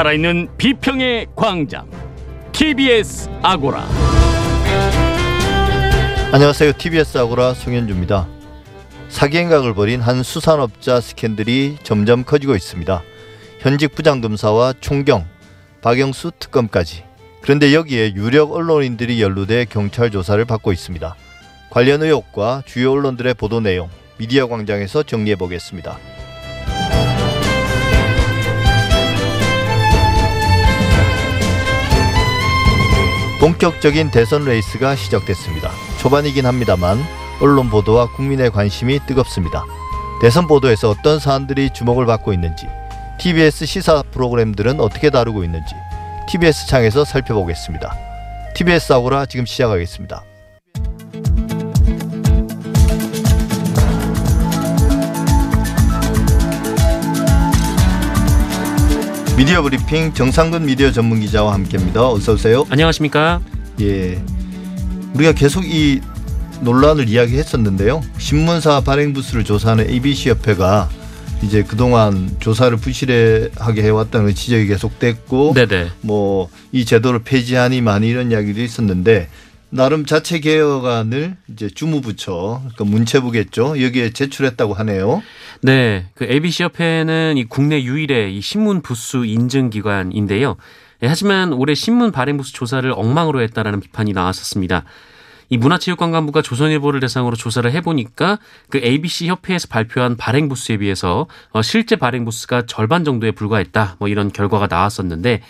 살아있는 비평의 광장 TBS 아고라 안녕하세요. TBS 아고라 송현주입니다. 사기 행각을 벌인 한 수산업자 스캔들이 점점 커지고 있습니다. 현직 부장검사와 총경, 박영수 특검까지. 그런데 여기에 유력 언론인들이 연루돼 경찰 조사를 받고 있습니다. 관련 의혹과 주요 언론들의 보도 내용 미디어 광장에서 정리해 보겠습니다. 본격적인 대선 레이스가 시작됐습니다. 초반이긴 합니다만 언론 보도와 국민의 관심이 뜨겁습니다. 대선 보도에서 어떤 사안들이 주목을 받고 있는지, TBS 시사 프로그램들은 어떻게 다루고 있는지 TBS 창에서 살펴보겠습니다. TBS 아고라 지금 시작하겠습니다. 미디어 브리핑 정상근 미디어 전문 기자와 함께합니다. 어서 오세요. 안녕하십니까? 예. 우리가 계속 이 논란을 이야기했었는데요. 신문사 발행 부수를 조사하는 ABC 협회가 이제 그동안 조사를 부실하게 해왔다는 지적이 계속됐고, 네네. 뭐이 제도를 폐지하니 많이 이런 이야기도 있었는데 나름 자체 개혁안을 이제 주무부처 그러니까 문체부겠죠 여기에 제출했다고 하네요. 네. 그 ABC 협회는 이 국내 유일의 이 신문 부수 인증 기관인데요. 예, 하지만 올해 신문 발행 부수 조사를 엉망으로 했다라는 비판이 나왔었습니다. 이 문화체육관광부가 조선일보를 대상으로 조사를 해보니까 그 ABC 협회에서 발표한 발행 부수에 비해서 어, 실제 발행 부수가 절반 정도에 불과했다. 뭐 이런 결과가 나왔었는데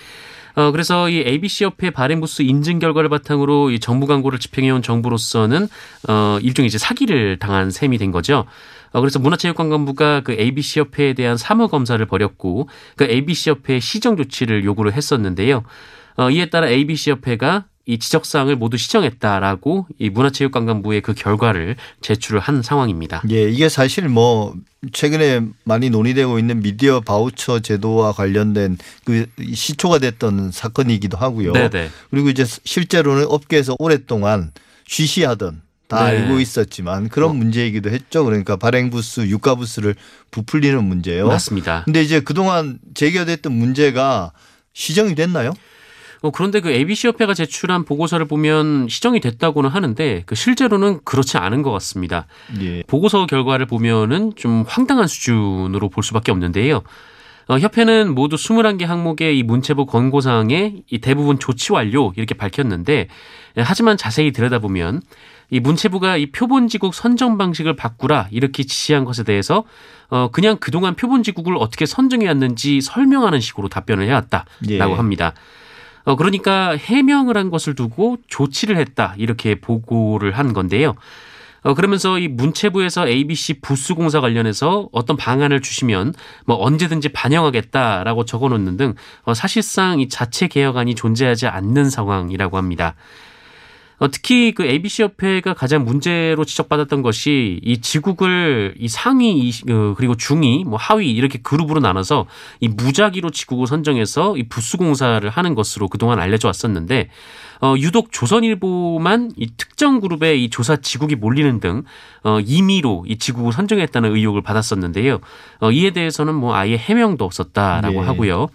어, 그래서 이 ABC 협회 발행 부수 인증 결과를 바탕으로 이 정부 광고를 집행해온 정부로서는 어, 일종의 이제 사기를 당한 셈이 된 거죠. 어, 그래서 문화체육관광부가 그 ABC 협회에 대한 사무 검사를 벌였고 그 ABC 협회의 시정 조치를 요구를 했었는데요. 어, 이에 따라 ABC 협회가 이 지적 사항을 모두 시정했다라고 이 문화체육관광부의 그 결과를 제출을 한 상황입니다. 예, 이게 사실 뭐 최근에 많이 논의되고 있는 미디어 바우처 제도와 관련된 그 시초가 됐던 사건이기도 하고요. 네네. 그리고 이제 실제로는 업계에서 오랫동안 쉬쉬하던 다 네. 알고 있었지만 그런 어. 문제이기도 했죠. 그러니까 발행 부수, 유가 부수를 부풀리는 문제요. 맞습니다. 근데 이제 그동안 제기됐던 문제가 시정이 됐나요? 어, 그런데 그 ABC 협회가 제출한 보고서를 보면 시정이 됐다고는 하는데 그 실제로는 그렇지 않은 것 같습니다. 예. 보고서 결과를 보면은 좀 황당한 수준으로 볼 수밖에 없는데요. 어, 협회는 모두 21개 항목의 이 문체부 권고사항에 이 대부분 조치 완료 이렇게 밝혔는데 예, 하지만 자세히 들여다보면 이 문체부가 이 표본지국 선정 방식을 바꾸라 이렇게 지시한 것에 대해서 어 그냥 그동안 표본지국을 어떻게 선정해 왔는지 설명하는 식으로 답변을 해왔다라고 예. 합니다. 어 그러니까 해명을 한 것을 두고 조치를 했다 이렇게 보고를 한 건데요. 어, 그러면서 이 문체부에서 ABC 부수공사 관련해서 어떤 방안을 주시면 뭐 언제든지 반영하겠다라고 적어 놓는 등 어, 사실상 이 자체 개혁안이 존재하지 않는 상황이라고 합니다. 어, 특히 그 ABC 협회가 가장 문제로 지적받았던 것이 이 지국을 이 상위 이, 어, 그리고 중위 뭐 하위 이렇게 그룹으로 나눠서 이 무작위로 지국을 선정해서 이 부수 공사를 하는 것으로 그동안 알려져 왔었는데 어, 유독 조선일보만 이 특정 그룹의 이 조사 지국이 몰리는 등 어, 임의로 이 지국을 선정했다는 의혹을 받았었는데요. 어, 이에 대해서는 뭐 아예 해명도 없었다라고 네. 하고요.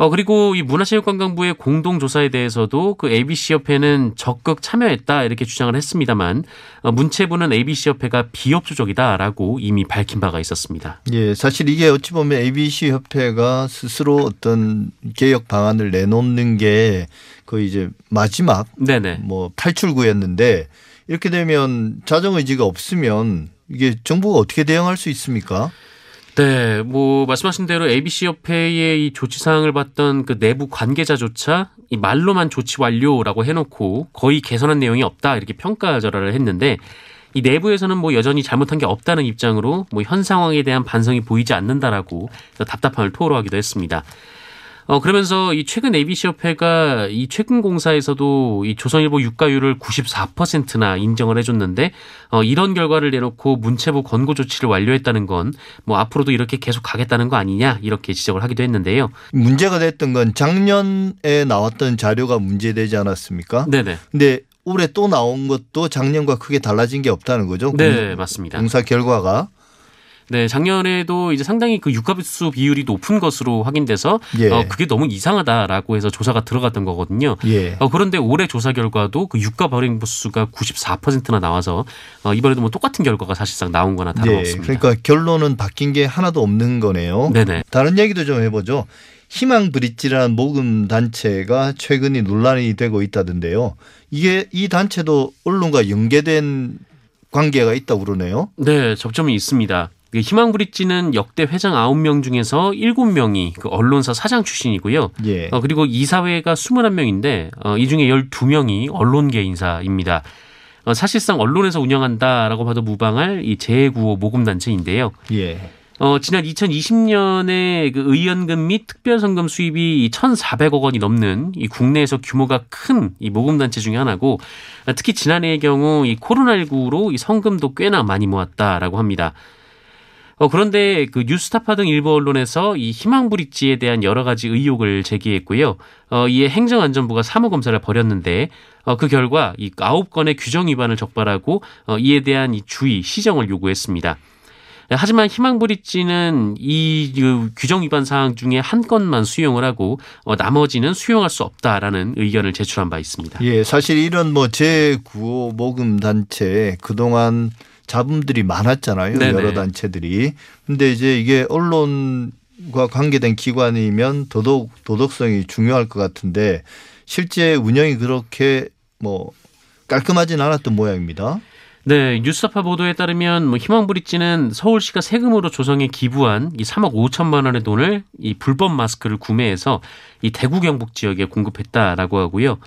어, 그리고 이 문화체육관광부의 공동조사에 대해서도 그 ABC협회는 적극 참여했다 이렇게 주장을 했습니다만 어, 문체부는 ABC협회가 비협조적이다라고 이미 밝힌 바가 있었습니다. 예, 사실 이게 어찌 보면 ABC 협회가 스스로 어떤 개혁 방안을 내놓는 게 거의 이제 마지막 네네. 뭐 탈출구였는데 이렇게 되면 자정 의지가 없으면 이게 정부가 어떻게 대응할 수 있습니까? 네, 뭐 말씀하신 대로 ABC 협회의 이 조치 사항을 봤던 그 내부 관계자조차 이 말로만 조치 완료라고 해놓고 거의 개선한 내용이 없다 이렇게 평가절하를 했는데 이 내부에서는 뭐 여전히 잘못한 게 없다는 입장으로 뭐 현 상황에 대한 반성이 보이지 않는다라고 답답함을 토로하기도 했습니다. 어 그러면서 이 최근 ABC 협회가 이 최근 공사에서도 이 조선일보 유가율을 94%나 인정을 해줬는데 어 이런 결과를 내놓고 문체부 권고 조치를 완료했다는 건 뭐 앞으로도 이렇게 계속 가겠다는 거 아니냐 이렇게 지적을 하기도 했는데요. 문제가 됐던 건 작년에 나왔던 자료가 문제되지 않았습니까? 네네. 근데 올해 또 나온 것도 작년과 크게 달라진 게 없다는 거죠. 네 맞습니다. 공사 결과가 네, 작년에도 이제 상당히 그 유가수 비율이 높은 것으로 확인돼서 예. 어, 그게 너무 이상하다라고 해서 조사가 들어갔던 거거든요. 예. 어, 그런데 올해 조사 결과도 그 유가 발행 부수가 94%나 나와서 어, 이번에도 뭐 똑같은 결과가 사실상 나온 거나 예. 다름없습니다. 그러니까 결론은 바뀐 게 하나도 없는 거네요. 네네. 다른 얘기도 좀 해보죠. 희망 브릿지라는 모금 단체가 최근에 논란이 되고 있다던데요. 이게 이 단체도 언론과 연계된 관계가 있다고 그러네요. 네, 접점이 있습니다. 그 희망 브릿지는 역대 회장 9명 중에서 7명이 그 언론사 사장 출신이고요. 예. 어, 그리고 이사회가 21명인데 어, 이 중에 12명이 언론계 인사입니다. 어, 사실상 언론에서 운영한다라고 봐도 무방할 이 재구호 모금단체인데요. 예. 어, 지난 2020년에 그 의원금 및 특별성금 수입이 1,400억 원이 넘는 이 국내에서 규모가 큰 이 모금단체 중에 하나고 아, 특히 지난해의 경우 이 코로나19로 이 성금도 꽤나 많이 모았다라고 합니다. 어, 그런데 그 뉴스타파 등 일부 언론에서 이 희망 브릿지에 대한 여러 가지 의혹을 제기했고요. 어, 이에 행정안전부가 사무 검사를 벌였는데 어, 그 결과 이 아홉 건의 규정 위반을 적발하고 어, 이에 대한 이 주의, 시정을 요구했습니다. 하지만 희망브릿지는 이그 규정 위반 사항 중에 한 건만 수용을 하고 어, 나머지는 수용할 수 없다라는 의견을 제출한 바 있습니다. 예. 사실 이런 뭐 제9호 모금 단체 그동안 잡음들이 많았잖아요. 네네. 여러 단체들이. 근데 이제 이게 언론과 관계된 기관이면 더더욱 도덕성이 중요할 것 같은데 실제 운영이 그렇게 뭐 깔끔하진 않았던 모양입니다. 네, 뉴스타파 보도에 따르면 뭐 희망브릿지는 서울시가 세금으로 조성에 기부한 이 3억 5천만 원의 돈을 이 불법 마스크를 구매해서 이 대구 경북 지역에 공급했다라고 하고요.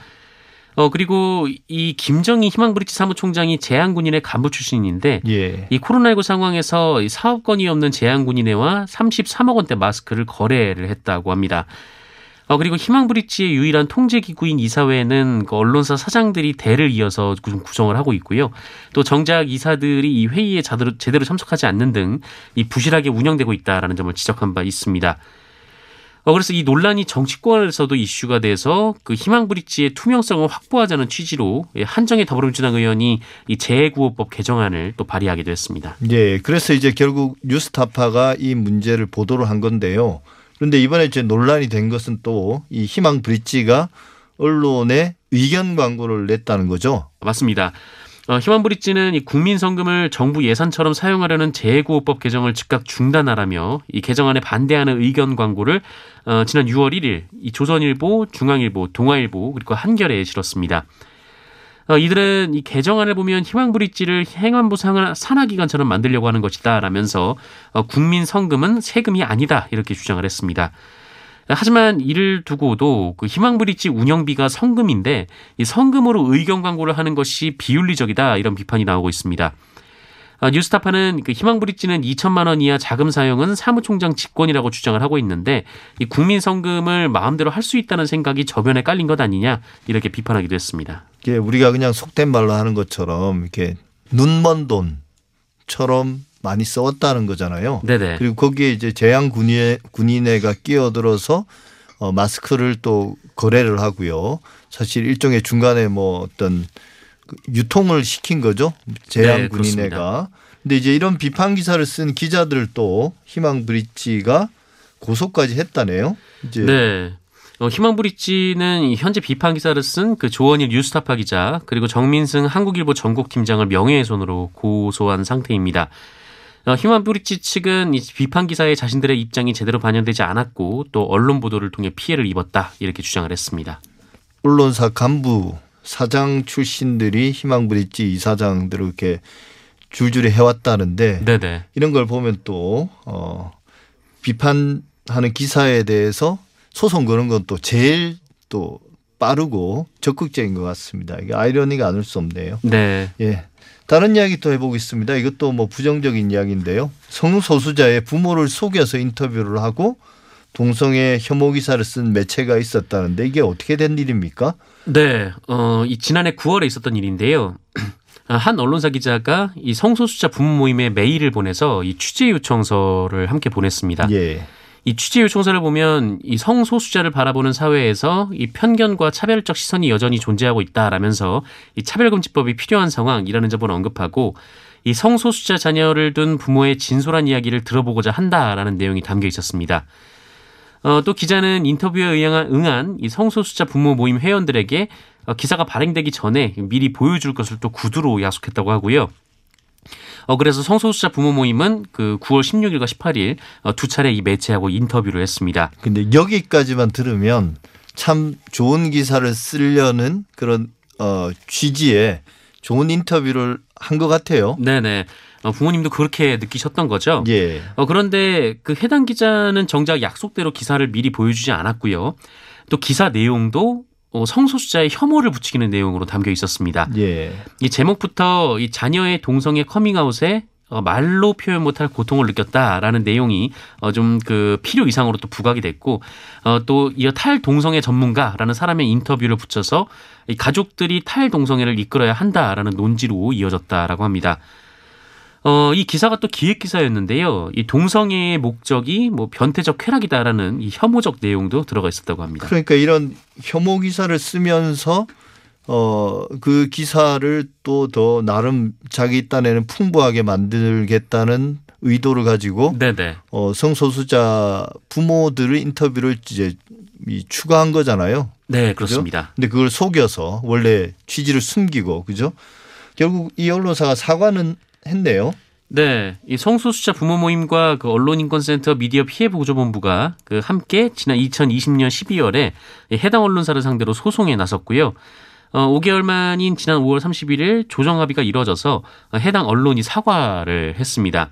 어 그리고 이 김정희 희망브릿지 사무총장이 재향군인의 간부 출신인데 예. 이 코로나19 상황에서 이 사업권이 없는 재향군인회와 33억 원대 마스크를 거래를 했다고 합니다. 어, 그리고 희망브릿지의 유일한 통제 기구인 이사회는 그 언론사 사장들이 대를 이어서 구- 구성을 하고 있고요. 또 정작 이사들이 이 회의에 자대로, 제대로 참석하지 않는 등 이 부실하게 운영되고 있다라는 점을 지적한 바 있습니다. 어, 그래서 이 논란이 정치권에서도 이슈가 돼서 그 희망 브릿지의 투명성을 확보하자는 취지로 예, 한정희 더불어민주당 의원이 이 재구호법 개정안을 또 발의하기도 했습니다. 예. 그래서 이제 결국 뉴스타파가 이 문제를 보도를 한 건데요. 그런데 이번에 이제 논란이 된 것은 또 이 희망 브릿지가 언론에 의견 광고를 냈다는 거죠. 맞습니다. 어, 희망브릿지는 이 국민 성금을 정부 예산처럼 사용하려는 재구호법 개정을 즉각 중단하라며 이 개정안에 반대하는 의견 광고를 어, 지난 6월 1일 이 조선일보, 중앙일보, 동아일보 그리고 한겨레에 실었습니다. 어, 이들은 이 개정안을 보면 희망브릿지를 행안부 산- 산하기관처럼 만들려고 하는 것이다라면서 어, 국민 성금은 세금이 아니다 이렇게 주장을 했습니다. 하지만 이를 두고도 그 희망브릿지 운영비가 성금인데 이 성금으로 의견 광고를 하는 것이 비윤리적이다 이런 비판이 나오고 있습니다. 아, 뉴스타파는 그 희망브릿지는 2천만 원 이하 자금 사용은 사무총장 직권이라고 주장을 하고 있는데 이 국민 성금을 마음대로 할 수 있다는 생각이 저변에 깔린 것 아니냐 이렇게 비판하기도 했습니다. 이게 우리가 그냥 속된 말로 하는 것처럼 이렇게 눈먼 돈처럼 많이 써왔다는 거잖아요. 네네. 그리고 거기에 이제 재향 군인회, 군인회가 끼어들어서 어, 마스크를 또 거래를 하고요. 사실 일종의 중간에 뭐 어떤 그 유통을 시킨 거죠. 재향 네, 군인회가. 근데 이제 이런 비판 기사를 쓴 기자들을 또 희망 브릿지가 고소까지 했다네요. 이제 네. 어, 희망브릿지는 이 현재 비판 기사를 쓴 그 조원일 뉴스타파 기자 그리고 정민승 한국일보 전국팀장을 명예훼손으로 고소한 상태입니다. 어, 희망브릿지 측은 이 비판 기사에 자신들의 입장이 제대로 반영되지 않았고 또 언론 보도를 통해 피해를 입었다 이렇게 주장을 했습니다. 언론사 간부 사장 출신들이 희망 브릿지 이사장들을 이렇게 줄줄이 해왔다는데 네네. 이런 걸 보면 또 어, 비판하는 기사에 대해서 소송 거는 건 또 제일 또 빠르고 적극적인 것 같습니다. 이게 아이러니가 않을 수 없네요. 네. 예. 다른 이야기 또 해보겠습니다. 이것도 뭐 부정적인 이야기인데요. 성소수자의 부모를 속여서 인터뷰를 하고 동성애 혐오 기사를 쓴 매체가 있었다는데 이게 어떻게 된 일입니까? 네, 어, 이 지난해 9월에 있었던 일인데요. 아, 한 언론사 기자가 이 성소수자 부모 모임에 메일을 보내서 이 취재 요청서를 함께 보냈습니다. 예. 이 취재 요청서를 보면 이 성소수자를 바라보는 사회에서 이 편견과 차별적 시선이 여전히 존재하고 있다라면서 이 차별금지법이 필요한 상황이라는 점을 언급하고 이 성소수자 자녀를 둔 부모의 진솔한 이야기를 들어보고자 한다라는 내용이 담겨 있었습니다. 어, 또 기자는 인터뷰에 응한, 응한 이 성소수자 부모 모임 회원들에게 어, 기사가 발행되기 전에 미리 보여줄 것을 또 구두로 약속했다고 하고요. 어, 그래서 성소수자 부모 모임은 그 9월 16일과 18일 어, 두 차례 이 매체하고 인터뷰를 했습니다. 근데 여기까지만 들으면 참 좋은 기사를 쓰려는 그런 어, 취지의 좋은 인터뷰를 한 것 같아요. 네네. 어, 부모님도 그렇게 느끼셨던 거죠. 예. 어, 그런데 그 해당 기자는 정작 약속대로 기사를 미리 보여주지 않았고요. 또 기사 내용도 어, 성소수자의 혐오를 부추기는 내용으로 담겨 있었습니다. 예. 이 제목부터 이 자녀의 동성애 커밍아웃에 어, 말로 표현 못할 고통을 느꼈다라는 내용이 어, 좀그 필요 이상으로 또 부각이 됐고 어, 또 이어 탈동성애 전문가라는 사람의 인터뷰를 붙여서 이 가족들이 탈동성애를 이끌어야 한다라는 논지로 이어졌다라고 합니다. 어, 이 기사가 또 기획 기사였는데요. 이 동성애의 목적이 뭐 변태적 쾌락이다라는 이 혐오적 내용도 들어가 있었다고 합니다. 그러니까 이런 혐오 기사를 쓰면서 어, 그 기사를 또 더 나름 자기 딴에는 풍부하게 만들겠다는 의도를 가지고 네네. 어, 성소수자 부모들의 인터뷰를 이제 이 추가한 거잖아요. 네, 그렇습니다. 근데 그걸 속여서 원래 취지를 숨기고 그죠? 결국 이 언론사가 사과는 했네요. 네, 이 성소수자 부모 모임과 그 언론인권센터 미디어 피해 보조본부가 그 함께 지난 2020년 12월에 해당 언론사를 상대로 소송에 나섰고요. 어, 5개월 만인 지난 5월 31일 조정 합의가 이뤄져서 해당 언론이 사과를 했습니다.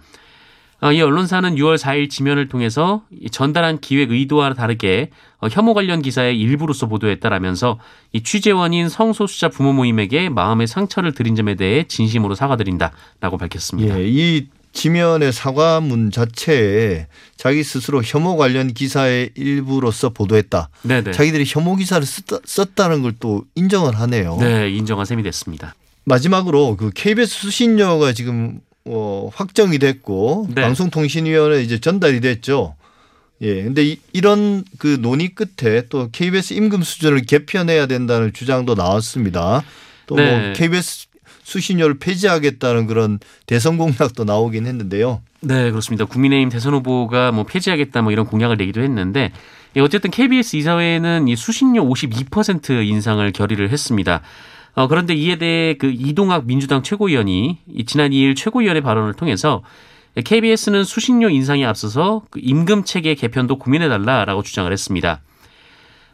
어, 이 언론사는 6월 4일 지면을 통해서 이 전달한 기획 의도와 다르게 어, 혐오 관련 기사의 일부로서 보도했다라면서 이 취재원인 성소수자 부모 모임에게 마음의 상처를 드린 점에 대해 진심으로 사과드린다라고 밝혔습니다. 예, 이 지면의 사과문 자체에 자기 스스로 혐오 관련 기사의 일부로서 보도했다. 네네. 자기들이 혐오 기사를 썼다, 는 걸 또 인정을 하네요. 네, 인정한 셈이 됐습니다. 마지막으로 그 KBS 수신료가 지금 어, 확정이 됐고 네. 방송통신위원회 이제 전달이 됐죠. 예. 근데 이, 이런 그 논의 끝에 또 KBS 임금 수준을 개편해야 된다는 주장도 나왔습니다. 또뭐 네. KBS 수신료를 폐지하겠다는 그런 대선 공약도 나오긴 했는데요. 네, 그렇습니다. 국민의힘 대선 후보가 뭐 폐지하겠다 뭐 이런 공약을 내기도 했는데 예, 어쨌든 KBS 이사회는 이 수신료 52% 인상을 결의를 했습니다. 어, 그런데 이에 대해 그 이동학 민주당 최고위원이 이 지난 2일 최고위원의 발언을 통해서 KBS는 수신료 인상에 앞서서 그 임금 체계 개편도 고민해달라라고 주장을 했습니다.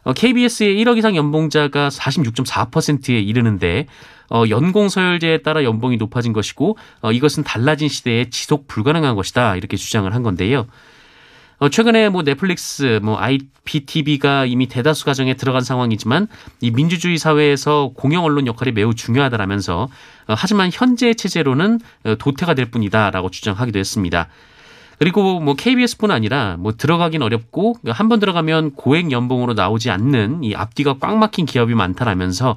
어, KBS의 1억 이상 연봉자가 46.4%에 이르는데 어, 연공 서열제에 따라 연봉이 높아진 것이고 어, 이것은 달라진 시대에 지속 불가능한 것이다 이렇게 주장을 한 건데요. 어, 최근에 뭐 넷플릭스, 뭐 IPTV가 이미 대다수 가정에 들어간 상황이지만 이 민주주의 사회에서 공영 언론 역할이 매우 중요하다라면서 어, 하지만 현재 체제로는 어, 도태가 될 뿐이다라고 주장하기도 했습니다. 그리고 뭐 KBS뿐 아니라 뭐 들어가긴 어렵고 한 번 들어가면 고액 연봉으로 나오지 않는 이 앞뒤가 꽉 막힌 기업이 많다라면서 이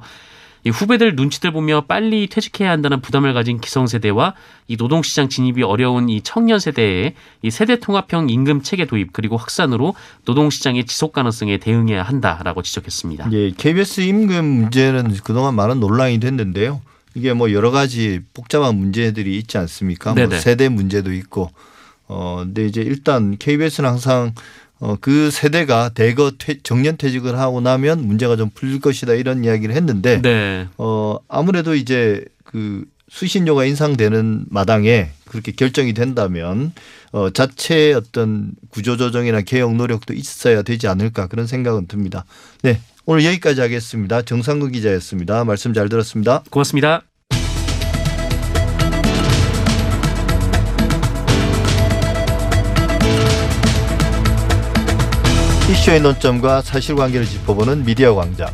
후배들 눈치들 보며 빨리 퇴직해야 한다는 부담을 가진 기성세대와 이 노동시장 진입이 어려운 이 청년 세대의 이 세대 통합형 임금 체계 도입 그리고 확산으로 노동시장의 지속 가능성에 대응해야 한다라고 지적했습니다. 예, KBS 임금 문제는 그동안 많은 논란이 됐는데요. 이게 뭐 여러 가지 복잡한 문제들이 있지 않습니까? 뭐. 세대 문제도 있고. 어, 근데 이제 일단 KBS는 항상 어, 그 세대가 대거 퇴, 정년 퇴직을 하고 나면 문제가 좀 풀릴 것이다 이런 이야기를 했는데 네. 어, 아무래도 이제 그 수신료가 인상되는 마당에 그렇게 결정이 된다면 어, 자체의 어떤 구조조정이나 개혁 노력도 있어야 되지 않을까 그런 생각은 듭니다. 네. 오늘 여기까지 하겠습니다. 정상근 기자였습니다. 말씀 잘 들었습니다. 고맙습니다. 이슈의 논점과 사실관계를 짚어보는 미디어 광장.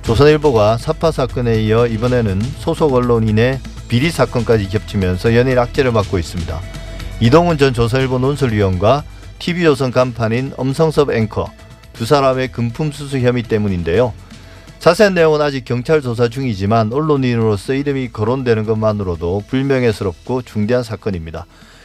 조선일보가 사파 사건에 이어 이번에는 소속 언론인의 비리 사건까지 겹치면서 연일 악재를 맡고 있습니다. 이동훈 전 조선일보 논설위원과 TV조선 간판인 엄성섭 앵커 두 사람의 금품 수수 혐의 때문인데요. 자세한 내용은 아직 경찰 조사 중이지만 언론인으로서 이름이 거론되는 것만으로도 불명예스럽고 중대한 사건입니다.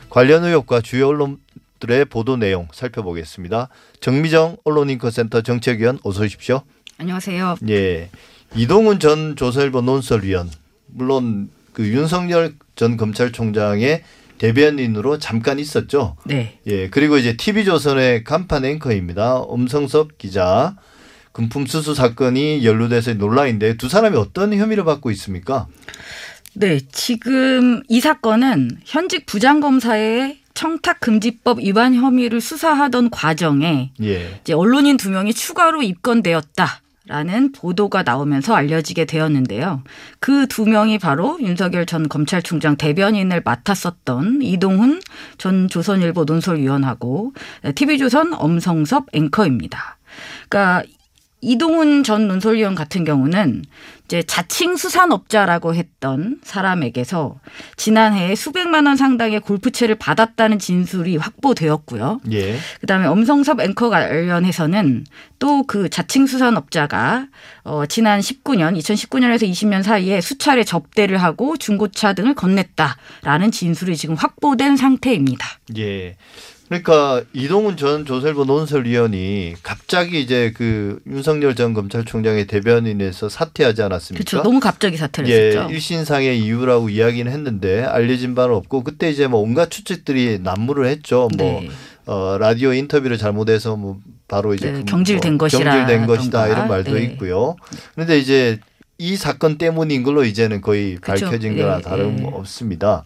관련 의혹과 주요 언론 들의 보도 내용 살펴보겠습니다. 정미정 언론인권센터 정책위원 어서 오십시오. 안녕하세요. 예. 이동훈 전 조선일보 논설위원 물론 그 윤석열 전 검찰총장의 대변인으로 잠깐 있었죠. 네. 예, 그리고 이제 TV조선의 간판 앵커입니다. 엄성섭 기자. 금품 수수 사건이 연루돼서 논란인데 두 사람이 어떤 혐의를 받고 있습니까? 네, 지금 이 사건은 현직 부장검사의 청탁금지법 위반 혐의를 수사하던 과정에 예. 이제 언론인 두 명이 추가로 입건되었다. 라는 보도가 나오면서 알려지게 되었는데요. 그 두 명이 바로 윤석열 전 검찰총장 대변인을 맡았었던 이동훈 전 조선일보 논설위원하고 TV조선 엄성섭 앵커입니다. 그러니까 이동훈 전 논설위원 같은 경우는 이제 자칭 수산업자라고 했던 사람에게서 지난해에 수백만 원 상당의 골프채를 받았다는 진술이 확보되었고요. 예. 그다음에 엄성섭 앵커 관련해서는 또 그 자칭 수산업자가 어 지난 19년 2019년에서 20년 사이에 수차례 접대를 하고 중고차 등을 건넸다라는 진술이 지금 확보된 상태입니다. 예. 그러니까 이동훈 전 조선일보 논설위원이 갑자기 이제 그 윤석열 전 검찰총장의 대변인에서 사퇴하지 않았습니까? 그렇죠. 너무 갑자기 사퇴를 예, 했죠. 일신상의 이유라고 이야기는 했는데 알려진 바는 없고 그때 이제 뭐 온갖 추측들이 난무를 했죠. 뭐 네. 어, 라디오 인터뷰를 잘못해서 뭐 바로 이제 네, 그 경질된 뭐 것이라 경질된 것이다. 이런 말도 네. 있고요. 그런데 이제 이 사건 때문인 걸로 이제는 거의 그쵸. 밝혀진 거나 예, 다름없습니다.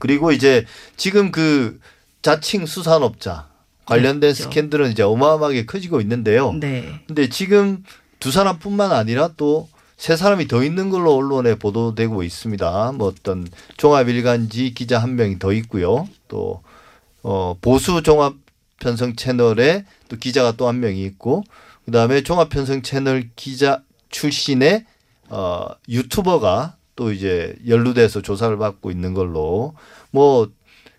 그리고 이제 지금 그 자칭 수산업자 관련된 그렇죠. 스캔들은 이제 어마어마하게 커지고 있는데요. 네. 근데 지금 두 사람뿐만 아니라 또 세 사람이 더 있는 걸로 언론에 보도되고 있습니다. 뭐 어떤 종합일간지 기자 한 명이 더 있고요. 또 어, 보수 종합 편성 채널에 또 기자가 또 한 명이 있고 그다음에 종합 편성 채널 기자 출신의 어, 유튜버가 또 이제 연루돼서 조사를 받고 있는 걸로 뭐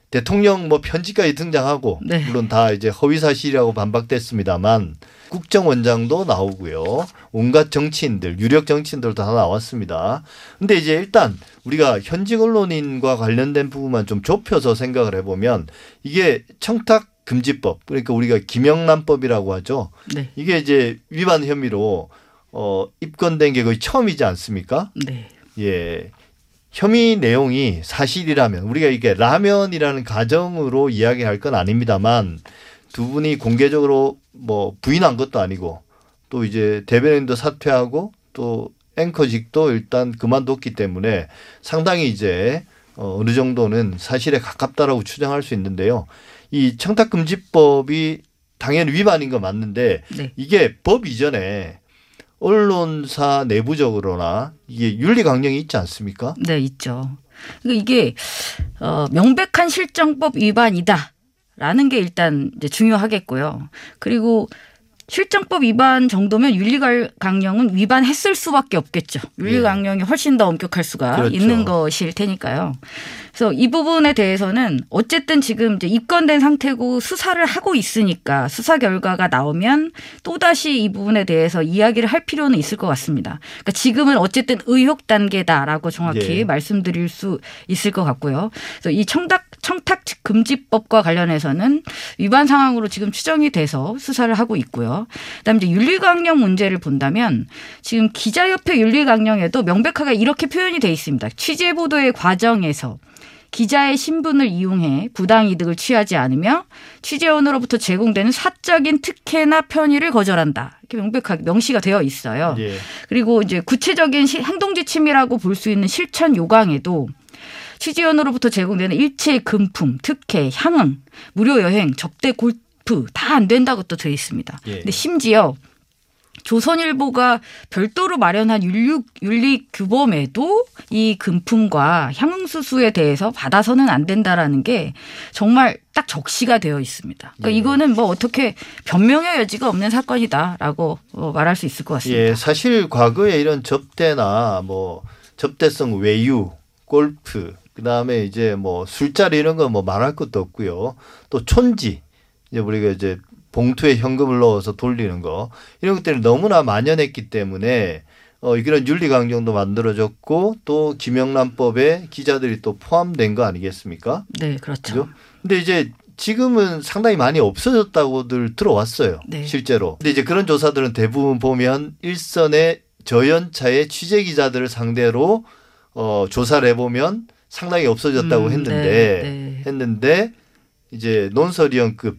대통령 뭐 편지까지 등장하고 네. 물론 다 이제 허위 사실이라고 반박됐습니다만 국정원장도 나오고요. 온갖 정치인들, 유력 정치인들 다 나왔습니다. 근데 이제 일단 우리가 현직 언론인과 관련된 부분만 좀 좁혀서 생각을 해보면 이게 청탁 금지법 그러니까 우리가 김영란법이라고 하죠. 네. 이게 이제 위반 혐의로 어 입건된 게 거의 처음이지 않습니까? 네. 예. 혐의 내용이 사실이라면 우리가 이게 라면이라는 가정으로 이야기할 건 아닙니다만 두 분이 공개적으로 뭐 부인한 것도 아니고 또 이제 대변인도 사퇴하고 또 앵커직도 일단 그만뒀기 때문에 상당히 이제 어, 어느 정도는 사실에 가깝다라고 추정할 수 있는데요. 이 청탁금지법이 당연히 위반인 거 맞는데 네. 이게 법 이전에 언론사 내부적으로나 이게 윤리 강령이 있지 않습니까? 네, 있죠. 그러니까 이게 어, 명백한 실정법 위반이다라는 게 일단 이제 중요하겠고요. 그리고 실정법 위반 정도면 윤리강령은 위반했을 수밖에 없겠죠. 윤리강령이 훨씬 더 엄격할 수가 그렇죠. 있는 것일 테니까요. 그래서 이 부분에 대해서는 어쨌든 지금 이제 입건된 상태고 수사를 하고 있으니까 수사 결과가 나오면 또다시 이 부분에 대해서 이야기를 할 필요는 있을 것 같습니다. 그러니까 지금은 어쨌든 의혹 단계다라고 정확히 예. 말씀드릴 수 있을 것 같고요. 그래서 이 청탁 청탁 금지법과 관련해서는 위반 상황으로 지금 추정이 돼서 수사를 하고 있고요. 그다음에 이제 윤리강령 문제를 본다면 지금 기자협회 윤리강령에도 명백하게 이렇게 표현이 돼 있습니다. 취재 보도의 과정에서 기자의 신분을 이용해 부당 이득을 취하지 않으며 취재원으로부터 제공되는 사적인 특혜나 편의를 거절한다. 이렇게 명백하게 명시가 되어 있어요. 예. 그리고 이제 구체적인 시- 행동 지침이라고 볼 수 있는 실천 요강에도 취재원으로부터 제공되는 일체의 금품, 특혜, 향응, 무료 여행, 접대 골프 다 안 된다고 또 되어 있습니다. 예. 근데 심지어 조선일보가 별도로 마련한 윤리, 윤리 규범에도 이 금품과 향응수수에 대해서 받아서는 안 된다라는 게 정말 딱 적시가 되어 있습니다. 그러니까 예. 이거는 뭐 어떻게 변명의 여지가 없는 사건이다라고 어, 말할 수 있을 것 같습니다. 예, 사실 과거에 이런 접대나 뭐 접대성 외유, 골프, 그다음에 이제 뭐 술자리 이런 거뭐 말할 것도 없고요. 또 촌지 이제 우리가 이제 봉투에 현금을 넣어서 돌리는 거 이런 것들이 너무나 만연했기 때문에 어 이런 윤리 강령도 만들어졌고 또 김영란법에 기자들이 또 포함된 거 아니겠습니까? 네, 그렇죠. 그죠? 근데 이제 지금은 상당히 많이 없어졌다고들 들어왔어요. 네. 실제로. 근데 이제 그런 조사들은 대부분 보면 일선의 저연차의 취재 기자들을 상대로 어 조사를 해보면 상당히 없어졌다고 음, 했는데 네, 네. 했는데 이제 논설위원급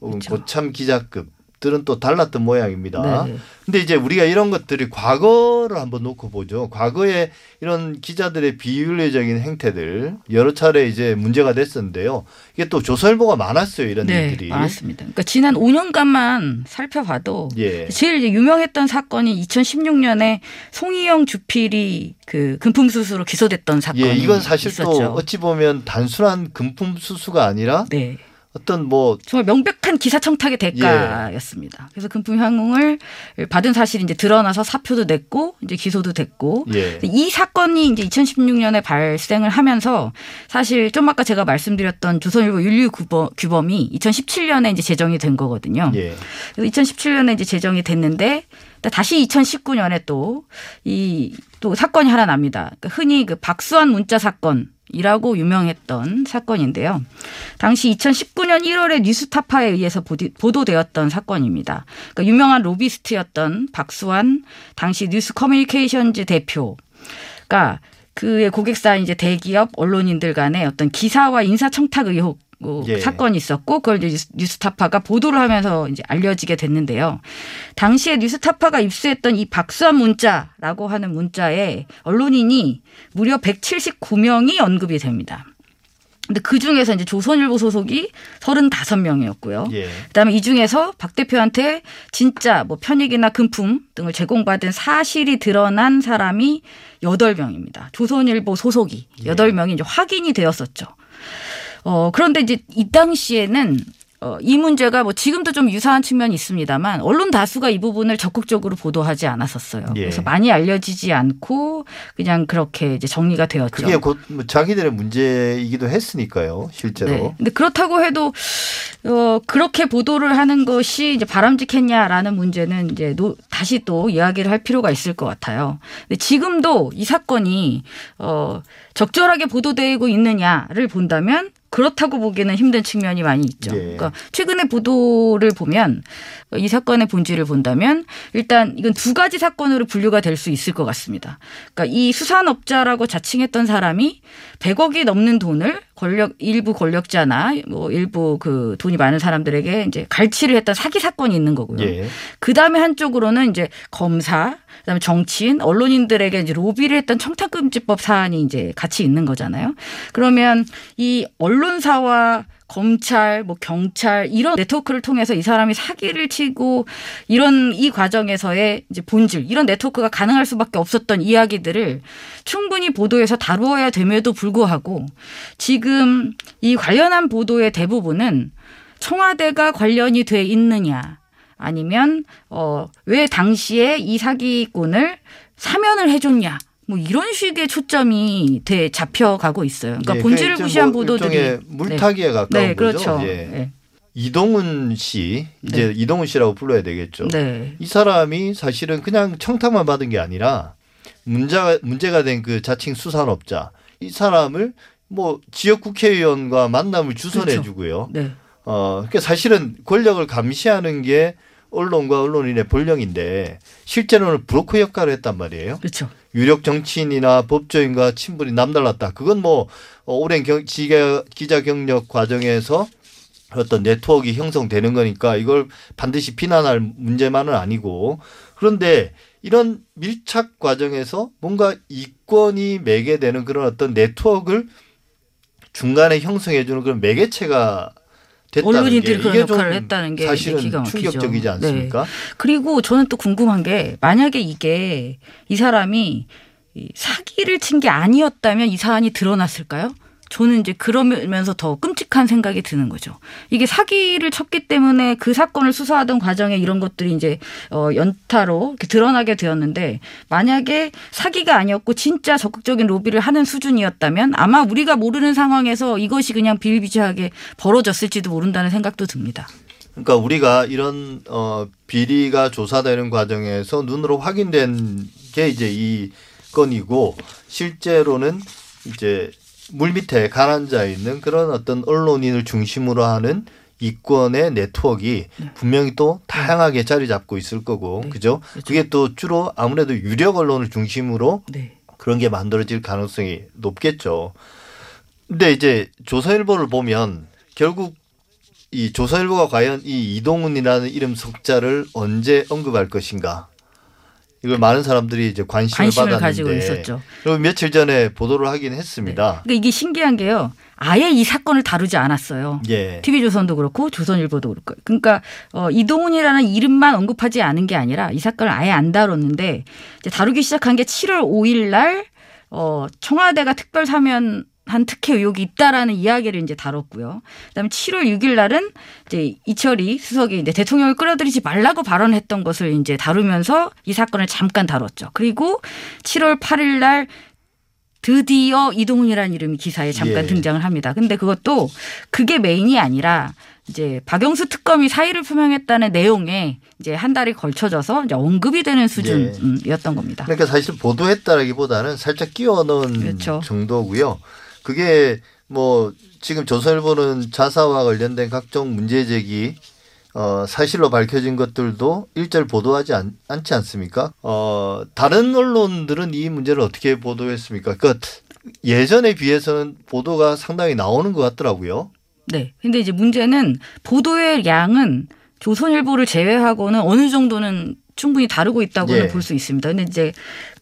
혹은 그렇죠. 고참 기자급 들은 또 달랐던 모양입니다. 네. 근데 이제 우리가 이런 것들이 과거를 한번 놓고 보죠. 과거에 이런 기자들의 비윤리적인 행태들 여러 차례 이제 문제가 됐었는데요. 이게 또 조선일보가 많았어요. 이런 네, 일들이. 많았습니다. 그러니까 지난 5년간만 살펴봐도 예. 제일 유명했던 사건이 2016년에 송희영 주필이 그 금품 수수로 기소됐던 사건이 예, 이건 사실 있었죠. 또 어찌 보면 단순한 금품 수수가 아니라 네. 어떤 뭐 정말 명백한 기사 청탁의 대가였습니다. 그래서 금품 향응을 받은 사실이 이제 드러나서 사표도 냈고 이제 기소도 됐고 예. 이 사건이 이제 2016년에 발생을 하면서 사실 좀 아까 제가 말씀드렸던 조선일보 윤리 규범, 규범이 2017년에 이제 제정이 된 거거든요. 예. 그래서 2017년에 이제 제정이 됐는데 다시 2019년에 또 이또 사건이 하나 납니다. 그러니까 흔히 그 박수환 문자 사건 이라고 유명했던 사건인데요. 당시 2019년 1월에 뉴스타파에 의해서 보도되었던 사건입니다. 그러니까 유명한 로비스트였던 박수환 당시 뉴스 커뮤니케이션즈 대표가 그의 고객사인 이제 대기업 언론인들 간의 어떤 기사와 인사 청탁 의혹 어, 예. 사건이 있었고 그걸 이제 뉴스- 뉴스타파가 보도를 하면서 이제 알려지게 됐는데요. 당시에 뉴스타파가 입수했던 이 박수환 문자라고 하는 문자에 언론인이 무려 179명이 언급이 됩니다. 근데 그 중에서 이제 조선일보 소속이 35명이었고요. 예. 그다음에 이 중에서 박 대표한테 진짜 뭐 편익이나 금품 등을 제공받은 사실이 드러난 사람이 8명입니다. 조선일보 소속이 예. 8명이 이제 확인이 되었었죠. 어, 그런데 이제 이 당시에는 어, 이 문제가 뭐 지금도 좀 유사한 측면이 있습니다만 언론 다수가 이 부분을 적극적으로 보도하지 않았었어요. 예. 그래서 많이 알려지지 않고 그냥 그렇게 이제 정리가 되었죠. 그게 곧 뭐 자기들의 문제이기도 했으니까요. 실제로. 네. 근데 그렇다고 해도 어 그렇게 보도를 하는 것이 이제 바람직했냐라는 문제는 이제 노, 다시 또 이야기를 할 필요가 있을 것 같아요. 근데 지금도 이 사건이 어 적절하게 보도되고 있느냐를 본다면 그렇다고 보기에는 힘든 측면이 많이 있죠. 예. 그러니까 최근의 보도를 보면 이 사건의 본질을 본다면 일단 이건 두 가지 사건으로 분류가 될 수 있을 것 같습니다. 그러니까 이 수산업자라고 자칭했던 사람이 100억이 넘는 돈을 권력 일부 권력자나 뭐 일부 그 돈이 많은 사람들에게 이제 갈취를 했던 사기 사건이 있는 거고요. 예. 그 다음에 한쪽으로는 이제 검사, 그다음에 정치인, 언론인들에게 이제 로비를 했던 청탁금지법 사안이 이제 같이 있는 거잖아요. 그러면 이 언론사와 검찰, 뭐 경찰 이런 네트워크를 통해서 이 사람이 사기를 치고 이런 이 과정에서의 이제 본질 이런 네트워크가 가능할 수밖에 없었던 이야기들을 충분히 보도에서 다루어야 됨에도 불구하고 지금 이 관련한 보도의 대부분은 청와대가 관련이 돼 있느냐 아니면 어 왜 당시에 이 사기꾼을 사면을 해줬냐 뭐 이런 식의 초점이 돼 잡혀가고 있어요. 그러니까 예, 본질을 그게 무시한 뭐 보도들이 물타기에 가까운 네, 거죠. 그렇죠. 예. 네. 이동훈 씨 이제 이동훈 씨라고 불러야 되겠죠. 네. 이 사람이 사실은 그냥 청탁만 받은 게 아니라 문제가 문제가 된 그 자칭 수산업자 이 사람을 뭐 지역 국회의원과 만남을 주선해 그렇죠. 주고요. 네. 어, 그러니까 사실은 권력을 감시하는 게 언론과 언론인의 본령인데 실제로는 브로커 역할을 했단 말이에요. 그렇죠. 유력 정치인이나 법조인과 친분이 남달랐다. 그건 뭐 어, 오랜 경, 기자, 기자 경력 과정에서 어떤 네트워크 형성되는 거니까 이걸 반드시 비난할 문제만은 아니고 그런데 이런 밀착 과정에서 뭔가 이권이 매개되는 그런 어떤 네트워크를 중간에 형성해주는 그런 매개체가 게 그런 역할을 했다는 게 사실은 기가 막히죠. 충격적이지 않습니까? 그리고 저는 또 궁금한 게 만약에 이게 이 사람이 이 사기를 친 게 아니었다면 이 사안이 드러났을까요? 저는 이제 그러면서 더 끔찍한 생각이 드는 거죠. 이게 사기를 쳤기 때문에 그 사건을 수사하던 과정에 이런 것들이 이제 어 연타로 드러나게 되었는데 만약에 사기가 아니었고 진짜 적극적인 로비를 하는 수준이었다면 아마 우리가 모르는 상황에서 이것이 그냥 비일비재하게 벌어졌을지도 모른다는 생각도 듭니다. 그러니까 우리가 이런 어 비리가 조사되는 과정에서 눈으로 확인된 게 이제 이 건이고 실제로는 이제 물 밑에 가라앉아 있는 그런 어떤 언론인을 중심으로 하는 이권의 네트워크가 분명히 또 다양하게 자리 잡고 있을 거고 네. 그죠? 그렇죠. 그게 또 주로 아무래도 유력 언론을 중심으로 네. 그런 게 만들어질 가능성이 높겠죠. 근데 이제 조선일보를 보면 결국 이 조선일보가 과연 이 이동훈이라는 이름 석자를 언제 언급할 것인가 이걸 많은 사람들이 이제 관심을, 관심을 받았는데 가지고 있었죠. 며칠 전에 보도를 하긴 했습니다. 그러니까 이게 신기한 게요. 아예 이 사건을 다루지 않았어요. 예. TV조선도 그렇고 조선일보도 그렇고. 그러니까 어, 이동훈이라는 이름만 언급하지 않은 게 아니라 이 사건을 아예 안 다뤘는데 이제 다루기 시작한 게 7월 5일 날 어, 청와대가 특별 사면 한 특혜 의혹이 있다라는 이야기를 이제 다뤘고요. 그다음에 7월 6일 날은 이제 이철이 수석이 이제 대통령을 끌어들이지 말라고 발언했던 것을 이제 다루면서 이 사건을 잠깐 다뤘죠. 그리고 7월 8일 날 드디어 이동훈이라는 이름이 기사에 잠깐 예. 등장을 합니다. 근데 그것도 그게 메인이 아니라 이제 박영수 특검이 사의를 표명했다는 내용에 이제 한 달이 걸쳐져서 이제 언급이 되는 예. 수준이었던 겁니다. 그러니까 사실 보도했다라기보다는 살짝 끼워 넣은 그렇죠. 정도고요. 그게 뭐 지금 조선일보는 자사와 관련된 각종 문제 제기 어, 사실로 밝혀진 것들도 일절 보도하지 않, 않지 않습니까? 어, 다른 언론들은 이 문제를 어떻게 보도했습니까? 그 예전에 비해서는 보도가 상당히 나오는 것 같더라고요. 네. 근데 이제 문제는 보도의 양은 조선일보를 제외하고는 어느 정도는 충분히 다루고 있다고는 예. 볼수 있습니다. 근데 이제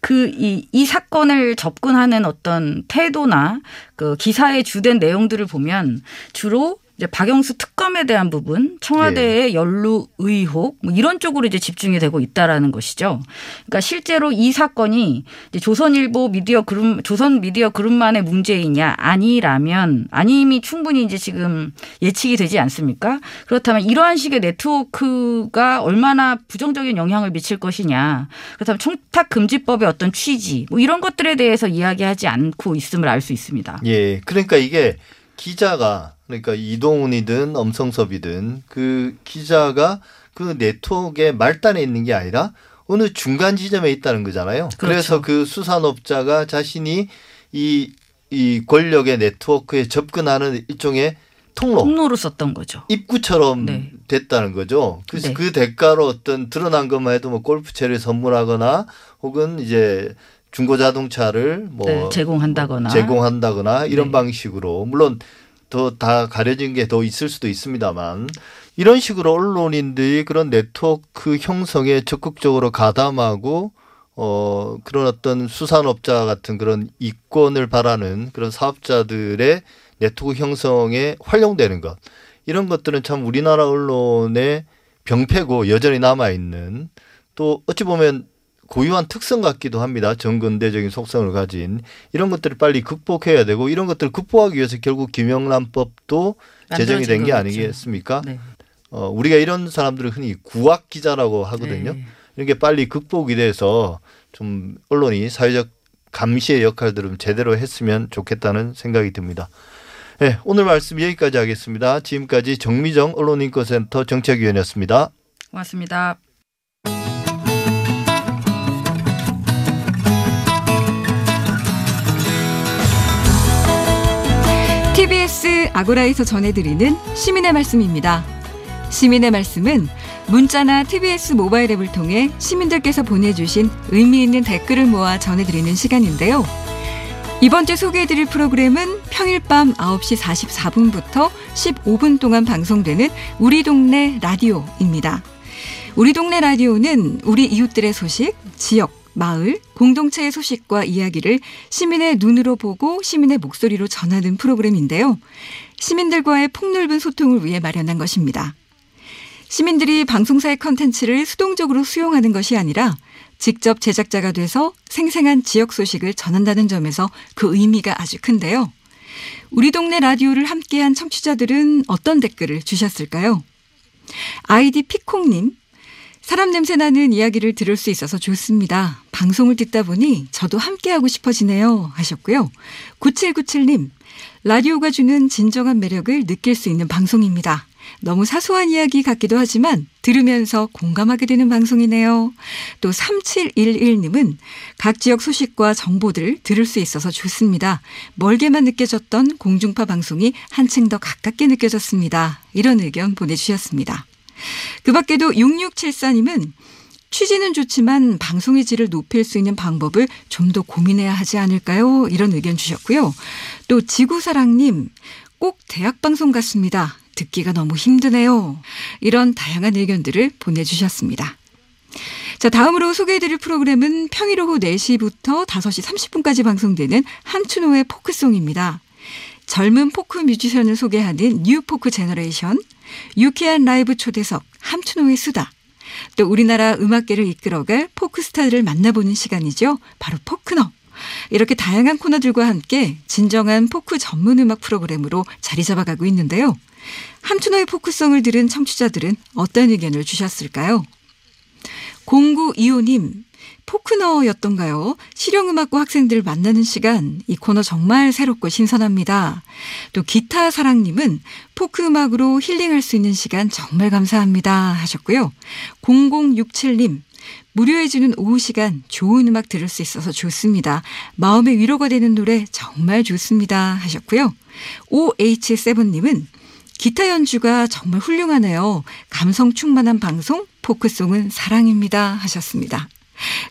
그이이 사건을 접근하는 어떤 태도나 그 기사의 주된 내용들을 보면 주로 이제 박영수 특검에 대한 부분, 청와대의 연루 의혹 뭐 이런 쪽으로 이제 집중이 되고 있다라는 것이죠. 그러니까 실제로 이 사건이 조선일보 미디어 그룹, 조선 미디어 그룹만의 문제이냐 아니라면 아님이 충분히 이제 지금 예측이 되지 않습니까? 그렇다면 이러한 식의 네트워크가 얼마나 부정적인 영향을 미칠 것이냐. 그렇다면 청탁 금지법의 어떤 취지 뭐 이런 것들에 대해서 이야기하지 않고 있음을 알 수 있습니다. 예. 그러니까 이게 기자가 그러니까 이동훈이든 엄성섭이든 그 기자가 그 네트워크의 말단에 있는 게 아니라 어느 중간 지점에 있다는 거잖아요. 그렇죠. 그래서그 수산업자가 자신이 이, 이 권력의 네트워크에 접근하는 일종의 통로, 통로로 썼던 거죠. 입구처럼 네. 됐다는 거죠. 그래서 네. 그 대가로 어떤 드러난 것만 해도 뭐 골프채를 선물하거나 혹은 이제 중고 자동차를 뭐 네, 제공한다거나. 제공한다거나 이런 네. 방식으로 물론 더 다 가려진 게 더 있을 수도 있습니다만 이런 식으로 언론인들이 그런 네트워크 형성에 적극적으로 가담하고 어 그런 어떤 수산업자 같은 그런 이권을 바라는 그런 사업자들의 네트워크 형성에 활용되는 것 이런 것들은 참 우리나라 언론의 병폐고 여전히 남아 있는 또 어찌 보면 고유한 특성 같기도 합니다. 정근대적인 속성을 가진 이런 것들을 빨리 극복해야 되고 이런 것들을 극복하기 위해서 결국 김영란법도 제정이 된 게. 아니겠습니까? 네. 어, 우리가 이런 사람들을 흔히 구악 기자라고 하거든요. 네. 이런 게 빨리 극복이 돼서 좀 언론이 사회적 감시의 역할들을 제대로 했으면 좋겠다는 생각이 듭니다. 네, 오늘 말씀 여기까지 하겠습니다. 지금까지 정미정 언론인권센터 정책위원이었습니다. 고맙습니다. 아고라에서 전해드리는 시민의 말씀입니다. 시민의 말씀은 문자나 TBS 모바일 앱을 통해 시민들께서 보내주신 의미 있는 댓글을 모아 전해드리는 시간인데요. 이번 주 소개해드릴 프로그램은 평일 밤 9시 44분부터 15분 동안 방송되는 우리 동네 라디오입니다. 우리 동네 라디오는 우리 이웃들의 소식, 지역, 마을, 공동체의 소식과 이야기를 시민의 눈으로 보고 시민의 목소리로 전하는 프로그램인데요. 시민들과의 폭넓은 소통을 위해 마련한 것입니다. 시민들이 방송사의 컨텐츠를 수동적으로 수용하는 것이 아니라 직접 제작자가 돼서 생생한 지역 소식을 전한다는 점에서 그 의미가 아주 큰데요. 우리 동네 라디오를 함께한 청취자들은 어떤 댓글을 주셨을까요? 아이디 피콩님, 사람 냄새 나는 이야기를 들을 수 있어서 좋습니다. 방송을 듣다 보니 저도 함께하고 싶어지네요. 하셨고요. 9797님, 라디오가 주는 진정한 매력을 느낄 수 있는 방송입니다. 너무 사소한 이야기 같기도 하지만 들으면서 공감하게 되는 방송이네요. 또 3711님은 각 지역 소식과 정보들을 들을 수 있어서 좋습니다. 멀게만 느껴졌던 공중파 방송이 한층 더 가깝게 느껴졌습니다. 이런 의견 보내주셨습니다. 그 밖에도 6674님은 취지는 좋지만 방송의 질을 높일 수 있는 방법을 좀 더 고민해야 하지 않을까요? 이런 의견 주셨고요. 또 지구사랑님, 꼭 대학 방송 같습니다. 듣기가 너무 힘드네요. 이런 다양한 의견들을 보내주셨습니다. 자, 다음으로 소개해드릴 프로그램은 평일 오후 4시부터 5시 30분까지 방송되는 함춘호의 포크송입니다. 젊은 포크 뮤지션을 소개하는 New Folk Generation, 유쾌한 라이브 초대석, 함춘호의 수다, 또 우리나라 음악계를 이끌어갈 포크 스타들을 만나보는 시간이죠. 바로 포크너. 이렇게 다양한 코너들과 함께 진정한 포크 전문 음악 프로그램으로 자리 잡아가고 있는데요. 함춘호의 포크송을 들은 청취자들은 어떤 의견을 주셨을까요? 0925님, 포크너였던가요? 실용음악과 학생들 만나는 시간, 이 코너 정말 새롭고 신선합니다. 또 기타 사랑님은 포크 음악으로 힐링할 수 있는 시간 정말 감사합니다 하셨고요. 0067님, 무료해주는 오후 시간 좋은 음악 들을 수 있어서 좋습니다. 마음의 위로가 되는 노래 정말 좋습니다 하셨고요. OH7님은 기타 연주가 정말 훌륭하네요. 감성 충만한 방송, 포크송은 사랑입니다 하셨습니다.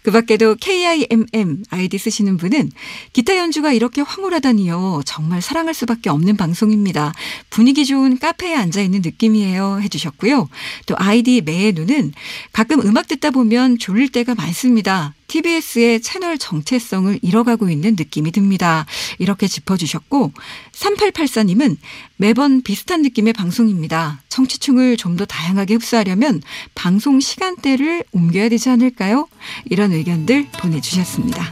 그 밖에도 KIMM 아이디 쓰시는 분은 기타 연주가 이렇게 황홀하다니요. 정말 사랑할 수밖에 없는 방송입니다. 분위기 좋은 카페에 앉아있는 느낌이에요. 해주셨고요. 또 아이디 매의 눈은 가끔 음악 듣다 보면 졸릴 때가 많습니다. TBS의 채널 정체성을 잃어가고 있는 느낌이 듭니다. 이렇게 짚어주셨고 3884님은 매번 비슷한 느낌의 방송입니다. 청취층을 좀 더 다양하게 흡수하려면 방송 시간대를 옮겨야 되지 않을까요? 이런 의견들 보내주셨습니다.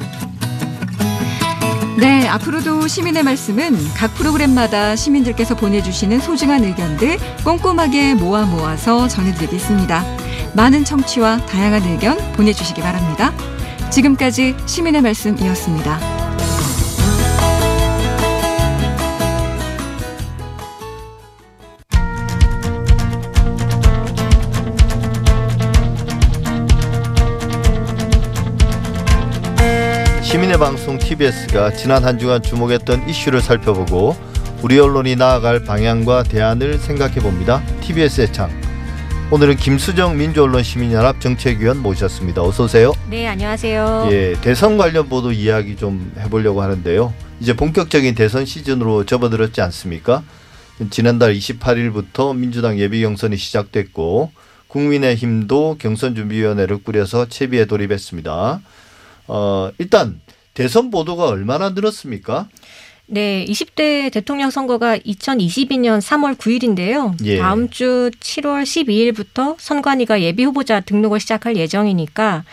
네, 앞으로도 시민의 말씀은 각 프로그램마다 시민들께서 보내주시는 소중한 의견들 꼼꼼하게 모아 모아서 전해드리겠습니다. 많은 청취와 다양한 의견 보내주시기 바랍니다. 지금까지 시민의 말씀이었습니다. 시민의 방송 TBS가 지난 한 주간 주목했던 이슈를 살펴보고 우리 언론이 나아갈 방향과 대안을 생각해 봅니다. TBS의 창. 오늘은 김수정 민주언론 시민연합 정책위원 모셨습니다. 어서 오세요. 네, 안녕하세요. 예, 대선 관련 보도 이야기 좀 해보려고 하는데요. 이제 본격적인 대선 시즌으로 접어들었지 않습니까? 지난달 28일부터 민주당 예비 경선이 시작됐고 국민의힘도 경선준비위원회를 꾸려서 채비에 돌입했습니다. 어, 일단 대선 보도가 얼마나 늘었습니까? 네, 20대 대통령 선거가 2022년 3월 9일인데요. 예. 다음 주 7월 12일부터 선관위가 예비 후보자 등록을 시작할 예정이니까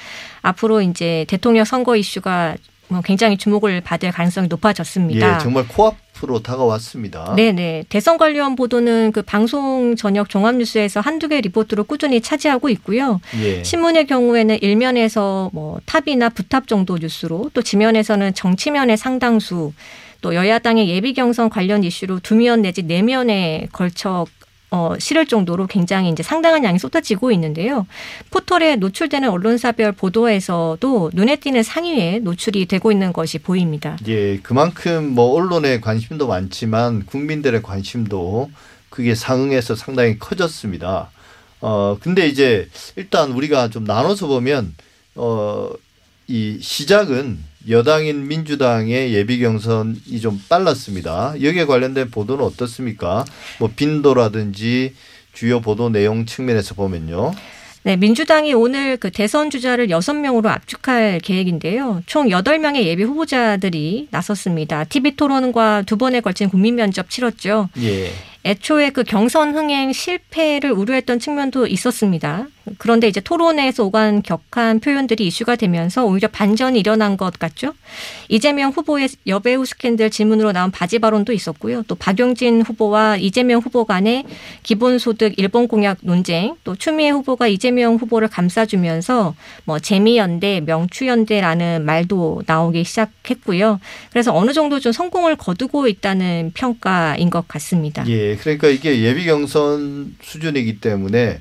앞으로 이제 대통령 선거 이슈가 뭐 굉장히 주목을 받을 가능성이 높아졌습니다. 예, 정말 코앞으로 다가왔습니다. 네네. 대선 관련 보도는 그 방송 저녁 종합뉴스에서 한두 개 리포트로 꾸준히 차지하고 있고요. 예. 신문의 경우에는 일면에서 뭐 탑이나 부탑 정도 뉴스로 또 지면에서는 정치면의 상당수 또 여야당의 예비 경선 관련 이슈로 두 면 내지 네 면에 걸쳐 어, 실을 정도로 굉장히 이제 상당한 양이 쏟아지고 있는데요. 포털에 노출되는 언론사별 보도에서도 눈에 띄는 상위에 노출이 되고 있는 것이 보입니다. 예, 그만큼 뭐 언론의 관심도 많지만 국민들의 관심도 그게 상응해서 상당히 커졌습니다. 어, 근데 이제 일단 우리가 좀 나눠서 보면 어, 이 시작은 여당인 민주당의 예비 경선이 좀 빨랐습니다. 여기에 관련된 보도는 어떻습니까? 뭐 빈도라든지 주요 보도 내용 측면에서 보면요. 네, 민주당이 오늘 그 대선 주자를 여섯 명으로 압축할 계획인데요. 총 여덟 명의 예비 후보자들이 나섰습니다. TV 토론과 두 번에 걸친 국민 면접 치렀죠. 예. 애초에 그 경선 흥행 실패를 우려했던 측면도 있었습니다. 그런데 이제 토론회에서 오간 격한 표현들이 이슈가 되면서 오히려 반전이 일어난 것 같죠. 이재명 후보의 여배우 스캔들 질문으로 나온 바지 발언도 있었고요. 또 박용진 후보와 이재명 후보 간의 기본소득 일본 공약 논쟁, 또 추미애 후보가 이재명 후보를 감싸주면서 뭐 재미연대, 명추연대라는 말도 나오기 시작했고요. 그래서 어느 정도 좀 성공을 거두고 있다는 평가인 것 같습니다. 예, 그러니까 이게 예비 경선 수준이기 때문에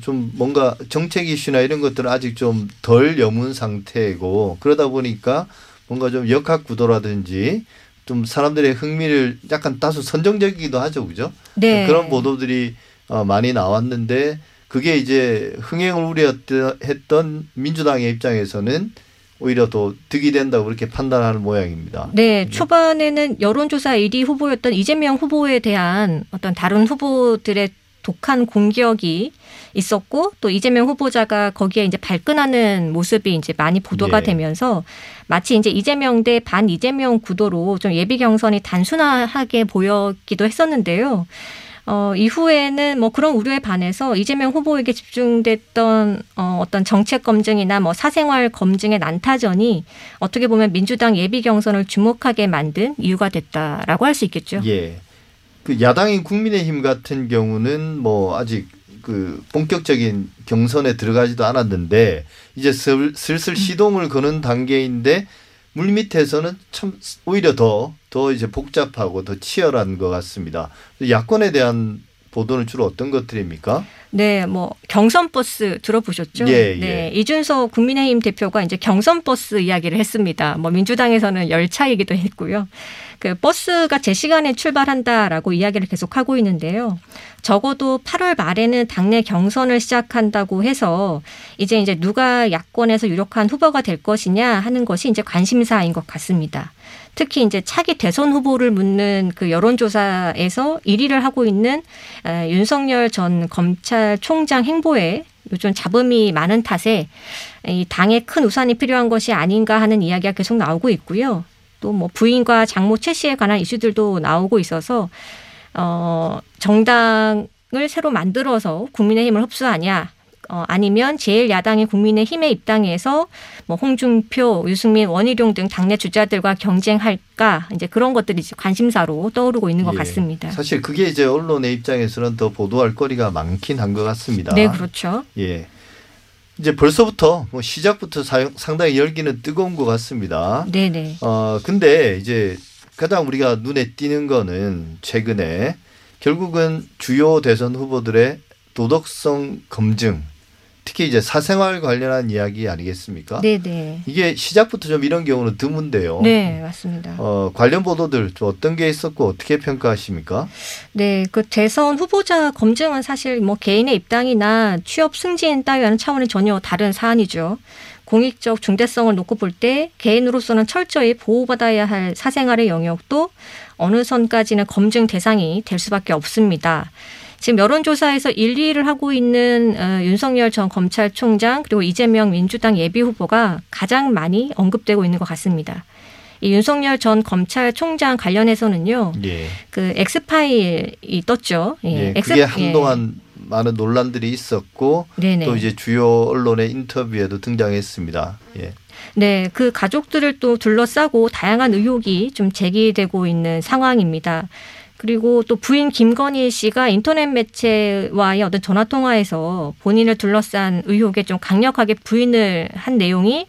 좀 뭔가 정책 이슈나 이런 것들은 아직 좀 덜 여문 상태고 그러다 보니까 뭔가 좀 역학 구도라든지 좀 사람들의 흥미를 약간 다소 선정적이기도 하죠, 그죠? 네. 그런 보도들이 어, 많이 나왔는데 그게 이제 흥행을 우려했던 민주당의 입장에서는 오히려 더 득이 된다고 그렇게 판단하는 모양입니다. 네, 초반에는 여론조사 1위 후보였던 이재명 후보에 대한 어떤 다른 후보들의 독한 공격이 있었고 또 이재명 후보자가 거기에 이제 발끈하는 모습이 이제 많이 보도가 예. 되면서 마치 이제 이재명 대 반 이재명 구도로 좀 예비 경선이 단순하게 보였기도 했었는데요. 어, 이후에는 뭐 그런 우려에 반해서 이재명 후보에게 집중됐던 어, 어떤 정책 검증이나 뭐 사생활 검증의 난타전이 어떻게 보면 민주당 예비 경선을 주목하게 만든 이유가 됐다라고 할 수 있겠죠. 예. 그 야당인 국민의힘 같은 경우는 뭐 아직 그 본격적인 경선에 들어가지도 않았는데 이제 슬- 슬슬 시동을 거는 단계인데 물밑에서는 참 오히려 더, 더 이제 복잡하고 더 치열한 것 같습니다. 야권에 대한 보도는 주로 어떤 것들입니까? 네, 뭐 경선 버스 들어보셨죠? 예, 네, 예. 이준석 국민의힘 대표가 이제 경선 버스 이야기를 했습니다. 뭐 민주당에서는 열차이기도 했고요. 그 버스가 제 시간에 출발한다라고 이야기를 계속 하고 있는데요. 적어도 8월 말에는 당내 경선을 시작한다고 해서 이제 이제 누가 야권에서 유력한 후보가 될 것이냐 하는 것이 이제 관심사인 것 같습니다. 특히 이제 차기 대선 후보를 묻는 그 여론조사에서 1위를 하고 있는 에, 윤석열 전 검찰총장 행보에 요즘 잡음이 많은 탓에 이 당에 큰 우산이 필요한 것이 아닌가 하는 이야기가 계속 나오고 있고요. 또 뭐 부인과 장모 최 씨에 관한 이슈들도 나오고 있어서 어 정당을 새로 만들어서 국민의힘을 흡수하냐 어, 아니면 제1야당인 국민의힘에 입당해서 뭐 홍준표, 유승민, 원희룡 등 당내 주자들과 경쟁할까 이제 그런 것들이 관심사로 떠오르고 있는 것 예. 같습니다. 사실 그게 이제 언론의 입장에서는 더 보도할 거리가 많긴 한 것 같습니다. 네, 그렇죠. 예. 이제 벌써부터 뭐 시작부터 상당히 열기는 뜨거운 것 같습니다. 네, 네. 어 근데 이제 가장 우리가 눈에 띄는 거는 최근에 결국은 주요 대선 후보들의 도덕성 검증, 특히 이제 사생활 관련한 이야기 아니겠습니까? 네, 네. 이게 시작부터 좀 이런 경우는 드문데요. 네, 맞습니다. 어, 관련 보도들 좀 어떤 게 있었고 어떻게 평가하십니까? 네, 그 대선 후보자 검증은 사실 뭐 개인의 입당이나 취업 승진 따위와는 차원이 전혀 다른 사안이죠. 공익적 중대성을 놓고 볼 때 개인으로서는 철저히 보호받아야 할 사생활의 영역도 어느 선까지는 검증 대상이 될 수밖에 없습니다. 지금 여론조사에서 1, 2위를 하고 있는 어, 윤석열 전 검찰총장 그리고 이재명 민주당 예비 후보가 가장 많이 언급되고 있는 것 같습니다. 이 윤석열 전 검찰총장 관련해서는요. 예. 그 엑스파일이 떴죠. 예. 엑스- 그게 한동안 많은 논란들이 있었고 예. 네네. 또 이제 주요 언론의 인터뷰에도 등장했습니다. 예. 네, 그 가족들을 또 둘러싸고 다양한 의혹이 좀 제기되고 있는 상황입니다. 그리고 또 부인 김건희 씨가 인터넷 매체와의 어떤 전화 통화에서 본인을 둘러싼 의혹에 좀 강력하게 부인을 한 내용이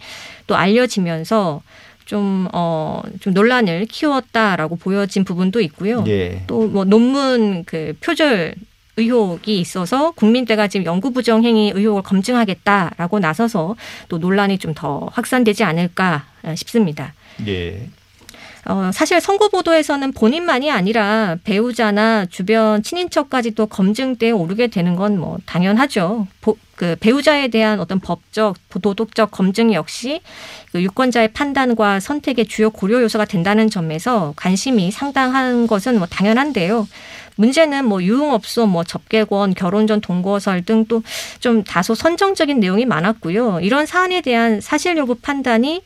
또 알려지면서 좀, 어, 좀 논란을 키웠다라고 보여진 부분도 있고요. 예. 또뭐 논문 그 표절 의혹이 있어서 국민대가 지금 연구 부정 행위 의혹을 검증하겠다라고 나서서 또 논란이 좀 더 확산되지 않을까 싶습니다. 예. 어, 사실 선거 보도에서는 본인만이 아니라 배우자나 주변 친인척까지도 검증대에 오르게 되는 건 뭐 당연하죠. 보, 그 배우자에 대한 어떤 법적, 도덕적 검증 역시 그 유권자의 판단과 선택의 주요 고려 요소가 된다는 점에서 관심이 상당한 것은 뭐 당연한데요. 문제는 뭐 유흥업소, 뭐 접객원, 결혼 전 동거설 등 또 좀 다소 선정적인 내용이 많았고요. 이런 사안에 대한 사실 여부 판단이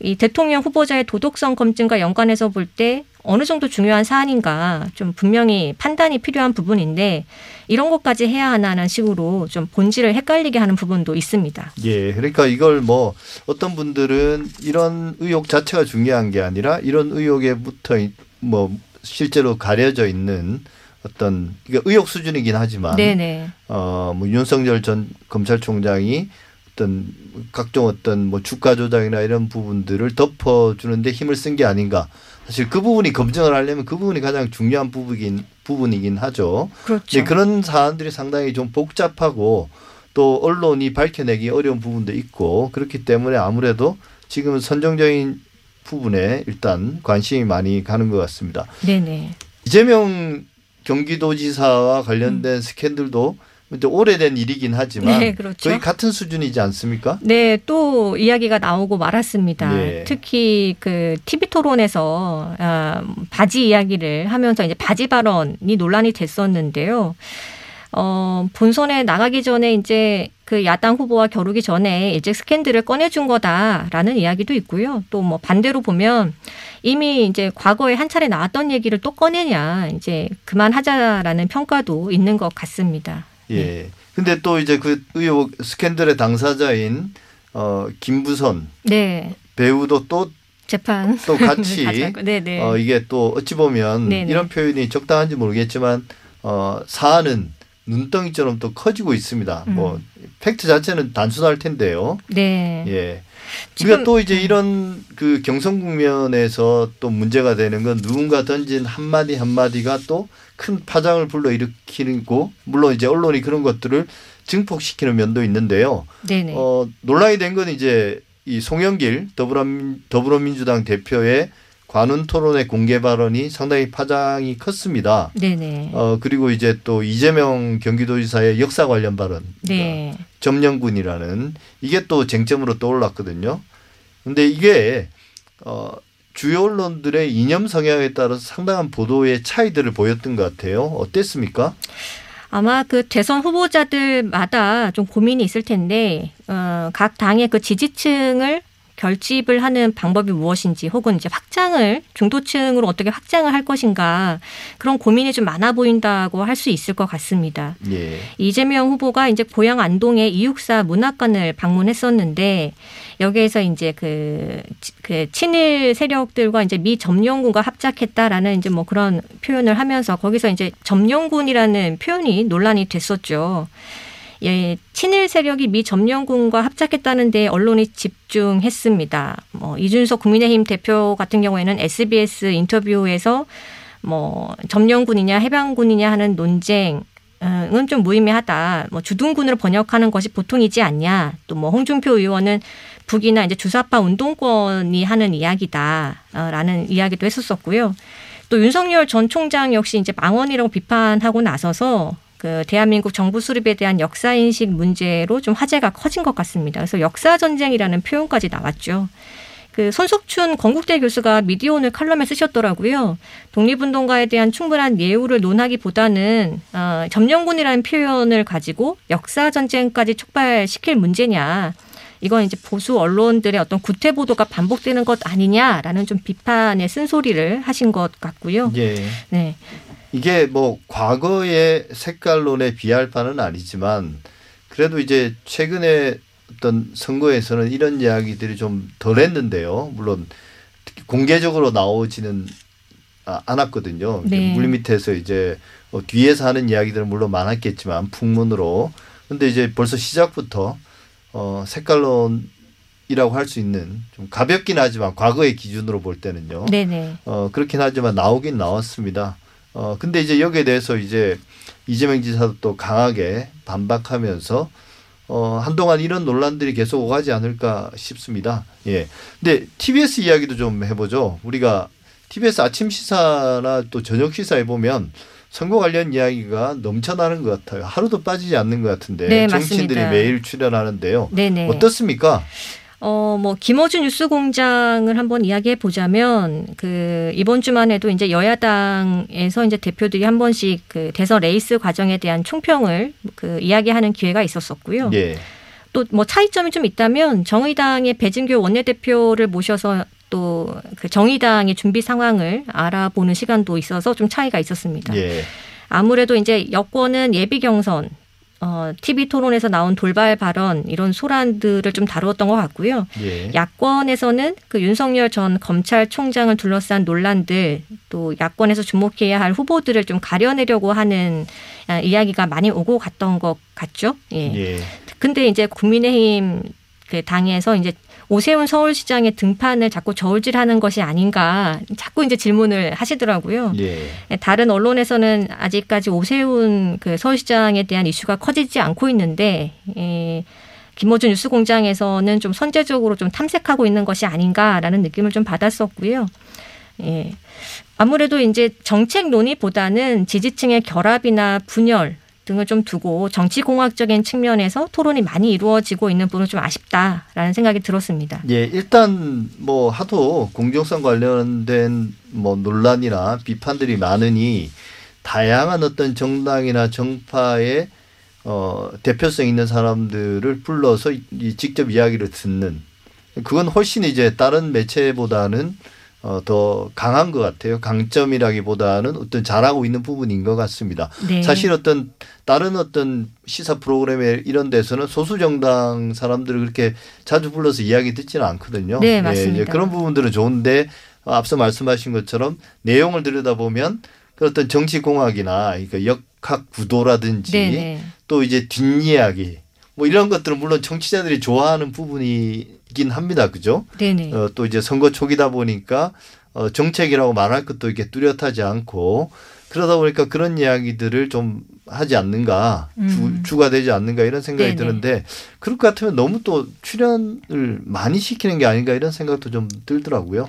이 대통령 후보자의 도덕성 검증과 연관해서 볼 때 어느 정도 중요한 사안인가 좀 분명히 판단이 필요한 부분인데 이런 것까지 해야 하나는 식으로 좀 본질을 헷갈리게 하는 부분도 있습니다. 예. 그러니까 이걸 뭐 어떤 분들은 이런 의혹 자체가 중요한 게 아니라 이런 의혹에 붙어 있- 뭐 실제로 가려져 있는 어떤 이게 의혹 수준이긴 하지만 네네. 어, 뭐 윤석열 전 검찰총장이 어떤 각종 어떤 뭐 주가 조작이나 이런 부분들을 덮어주는데 힘을 쓴 게 아닌가. 사실 그 부분이 검증을 하려면 그 부분이 가장 중요한 부분이긴, 부분이긴 하죠. 그렇죠. 네, 그런 사안들이 상당히 좀 복잡하고 또 언론이 밝혀내기 어려운 부분도 있고 그렇기 때문에 아무래도 지금은 선정적인 부분에 일단 관심이 많이 가는 것 같습니다. 네네. 이재명 경기도지사와 관련된 스캔들도 이제 오래된 일이긴 하지만 네, 그렇죠. 거의 같은 수준이지 않습니까? 네, 또 이야기가 나오고 말았습니다. 예. 특히 그 TV 토론에서 아, 바지 이야기를 하면서 이제 바지 발언이 논란이 됐었는데요. 어, 본선에 나가기 전에 이제 그 야당 후보와 겨루기 전에 일찍 스캔들을 꺼내준 거다라는 이야기도 있고요. 또 뭐 반대로 보면 이미 이제 과거에 한 차례 나왔던 얘기를 또 꺼내냐 이제 그만하자라는 평가도 있는 것 같습니다. 예. 근데 또 이제 그 의혹 스캔들의 당사자인 어 김부선 네, 배우도 또 재판 또 같이 네네. 어 이게 또 어찌 보면 네네. 이런 표현이 적당한지 모르겠지만 어 사안은 눈덩이처럼 또 커지고 있습니다. 음. 뭐 팩트 자체는 단순할 텐데요. 네. 예. 우리가 또 이제 이런 그 경선 국면에서 또 문제가 되는 건 누군가 던진 한 마디 한 마디가 또 큰 파장을 불러 일으키고 물론 이제 언론이 그런 것들을 증폭시키는 면도 있는데요. 네네. 어, 논란이 된 건 이제 이 송영길 더불어민, 더불어민주당 대표의 관훈 토론회 공개 발언이 상당히 파장이 컸습니다. 네네. 어, 그리고 이제 또 이재명 경기도지사의 역사 관련 발언. 네. 점령군이라는 이게 또 쟁점으로 떠올랐거든요. 근데 이게 어 주요 언론들의 이념 성향에 따라서 상당한 보도의 차이들을 보였던 것 같아요. 어땠습니까? 아마 그 대선 후보자들마다 좀 고민이 있을 텐데 어, 각 당의 그 지지층을 결집을 하는 방법이 무엇인지 혹은 이제 확장을 중도층으로 어떻게 확장을 할 것인가 그런 고민이 좀 많아 보인다고 할 수 있을 것 같습니다. 예. 이재명 후보가 이제 고향 안동의 이육사 문학관을 방문했었는데 여기에서 이제 그, 치- 그 친일 세력들과 이제 미 점령군과 합작했다라는 이제 뭐 그런 표현을 하면서 거기서 이제 점령군이라는 표현이 논란이 됐었죠. 예, 친일 세력이 미 점령군과 합작했다는 데 언론이 집중했습니다. 뭐 이준석 국민의힘 대표 같은 경우에는 SBS 인터뷰에서 뭐 점령군이냐 해방군이냐 하는 논쟁 은좀 무의미하다. 뭐 주둔군으로 번역하는 것이 보통이지 않냐. 또 뭐 홍준표 의원은 북이나 이제 주사파 운동권이 하는 이야기다라는 이야기도 했었었고요. 또 윤석열 전 총장 역시 이제 망언이라고 비판하고 나서서 그 대한민국 정부 수립에 대한 역사 인식 문제로 좀 화제가 커진 것 같습니다. 그래서 역사 전쟁이라는 표현까지 나왔죠. 그 손석춘 건국대 교수가 미디어 오늘 칼럼에 쓰셨더라고요. 독립운동가에 대한 충분한 예우를 논하기보다는 어, 점령군이라는 표현을 가지고 역사 전쟁까지 촉발시킬 문제냐. 이건 이제 보수 언론들의 어떤 구태 보도가 반복되는 것 아니냐라는 좀 비판의 쓴소리를 하신 것 같고요. 예. 네, 이게 뭐 과거의 색깔론에 비할 바는 아니지만 그래도 이제 최근에 어떤 선거에서는 이런 이야기들이 좀 덜했는데요. 물론 공개적으로 나오지는 아- 않았거든요. 네. 물 밑에서 이제 어, 뒤에서 하는 이야기들은 물론 많았겠지만 풍문으로. 근데 이제 벌써 시작부터 어, 색깔론 이라고 할 수 있는 좀 가볍긴 하지만 과거의 기준으로 볼 때는요. 네네. 어, 그렇긴 하지만 나오긴 나왔습니다. 어, 근데 이제 여기에 대해서 이제 이재명 지사도 또 강하게 반박하면서 어, 한동안 이런 논란들이 계속 오가지 않을까 싶습니다. 예. 근데 TBS 이야기도 좀 해보죠. 우리가 TBS 아침 시사나 또 저녁 시사에 보면 선거 관련 이야기가 넘쳐나는 것 같아요. 하루도 빠지지 않는 것 같은데 네, 정치인들이 맞습니다. 매일 출연하는데요. 네네. 어떻습니까? 어, 뭐, 김어준 뉴스 공장을 한번 이야기해 보자면, 그, 이번 주만 해도 이제 여야당에서 이제 대표들이 한 번씩 그 대선 레이스 과정에 대한 총평을 그 이야기하는 기회가 있었었고요. 예. 또뭐 차이점이 좀 있다면 정의당의 배진교 원내대표를 모셔서 또 그 정의당의 준비 상황을 알아보는 시간도 있어서 좀 차이가 있었습니다. 예. 아무래도 이제 여권은 예비 경선, 어, TV 토론에서 나온 돌발 발언 이런 소란들을 좀 다루었던 것 같고요. 예. 야권에서는 그 윤석열 전 검찰총장을 둘러싼 논란들 또 야권에서 주목해야 할 후보들을 좀 가려내려고 하는 아, 이야기가 많이 오고 갔던 것 같죠. 예. 예. 근데 이제 국민의힘 그 당에서 이제 오세훈 서울시장의 등판을 자꾸 저울질하는 것이 아닌가 자꾸 이제 질문을 하시더라고요. 예. 다른 언론에서는 아직까지 오세훈 그 서울시장에 대한 이슈가 커지지 않고 있는데 에, 김호준 뉴스공장에서는 좀 선제적으로 좀 탐색하고 있는 것이 아닌가라는 느낌을 좀 받았었고요. 예. 아무래도 이제 정책 논의보다는 지지층의 결합이나 분열 등을 좀 두고 정치공학적인 측면에서 토론이 많이 이루어지고 있는 부분은 좀 아쉽다라는 생각이 들었습니다. 예, 일단 뭐 하도 공정성 관련된 뭐 논란이나 비판들이 많으니 다양한 어떤 정당이나 정파의 어 대표성 있는 사람들을 불러서 이 직접 이야기를 듣는 그건 훨씬 이제 다른 매체보다는 어, 더 강한 것 같아요. 강점이라기보다는 어떤 잘하고 있는 부분인 것 같습니다. 네. 사실 어떤 다른 어떤 시사 프로그램에 이런 데서는 소수 정당 사람들을 그렇게 자주 불러서 이야기 듣지는 않거든요. 네, 예, 맞습니다. 이제 그런 부분들은 좋은데 앞서 말씀하신 것처럼 내용을 들여다보면 그 어떤 정치 공학이나 그 역학 구도라든지 네네. 또 이제 뒷이야기 뭐 이런 것들은 물론 청취자들이 좋아하는 부분이긴 합니다. 그죠? 네네. 어, 또 이제 선거 초기다 보니까 어, 정책이라고 말할 것도 이렇게 뚜렷하지 않고 그러다 보니까 그런 이야기들을 좀 하지 않는가 음. 주, 가 되지 않는가 이런 생각이 네네. 드는데 그럴 것 같으면 너무 또 출연을 많이 시키는 게 아닌가 이런 생각도 좀 들더라고요.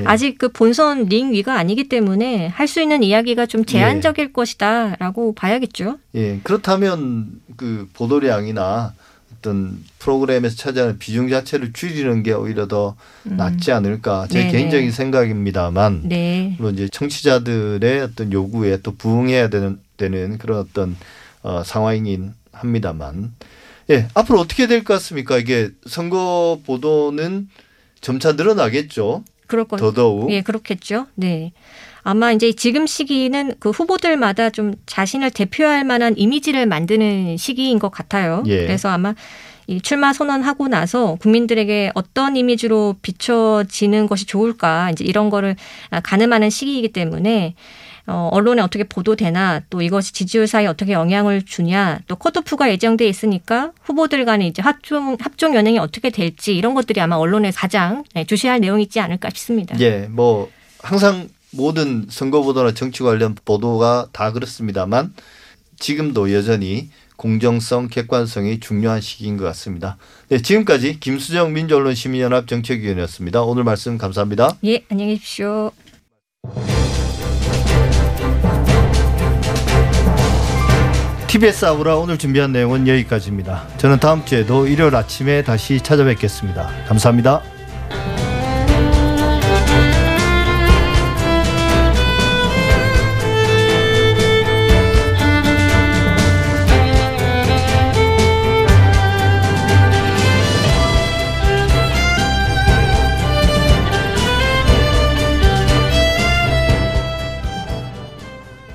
예. 아직 그 본선 링 위가 아니기 때문에 할 수 있는 이야기가 좀 제한적일 것이다라고 봐야겠죠. 예, 그렇다면 그 보도량이나 어떤 프로그램에서 차지하는 비중 자체를 줄이는 게 오히려 더 낫지 않을까 제 음. 네네. 개인적인 생각입니다만 네. 물론 이제 청취자들의 어떤 요구에 또 부응해야 되는 되는 그런 어떤 어, 상황이긴 합니다만 예 앞으로 어떻게 될 것 같습니까 이게 선거 보도는 점차 늘어나겠죠 그럴 것 더더욱 예, 그렇겠죠. 네. 아마 이제 지금 시기는 그 후보들마다 좀 자신을 대표할 만한 이미지를 만드는 시기인 것 같아요. 예. 그래서 아마 이 출마 선언하고 나서 국민들에게 어떤 이미지로 비춰지는 것이 좋을까 이제 이런 거를 가늠하는 시기이기 때문에 어, 언론에 어떻게 보도되나 또 이것이 지지율 사이에 어떻게 영향을 주냐 또 컷오프가 예정돼 있으니까 후보들 간의 이제 합종 합종 연행이 어떻게 될지 이런 것들이 아마 언론에 가장 네, 주시할 내용이지 않을까 싶습니다. 예, 뭐 항상 모든 선거 보도나 정치 관련 보도가 다 그렇습니다만 지금도 여전히 공정성, 객관성이 중요한 시기인 것 같습니다. 네, 지금까지 김수정 민주언론 시민연합 정책위원이었습니다. 오늘 말씀 감사합니다. 예, 안녕히 계십시오. TBS 아우라 오늘 준비한 내용은 여기까지입니다. 저는 다음 주에도 일요일 아침에 다시 찾아뵙겠습니다. 감사합니다.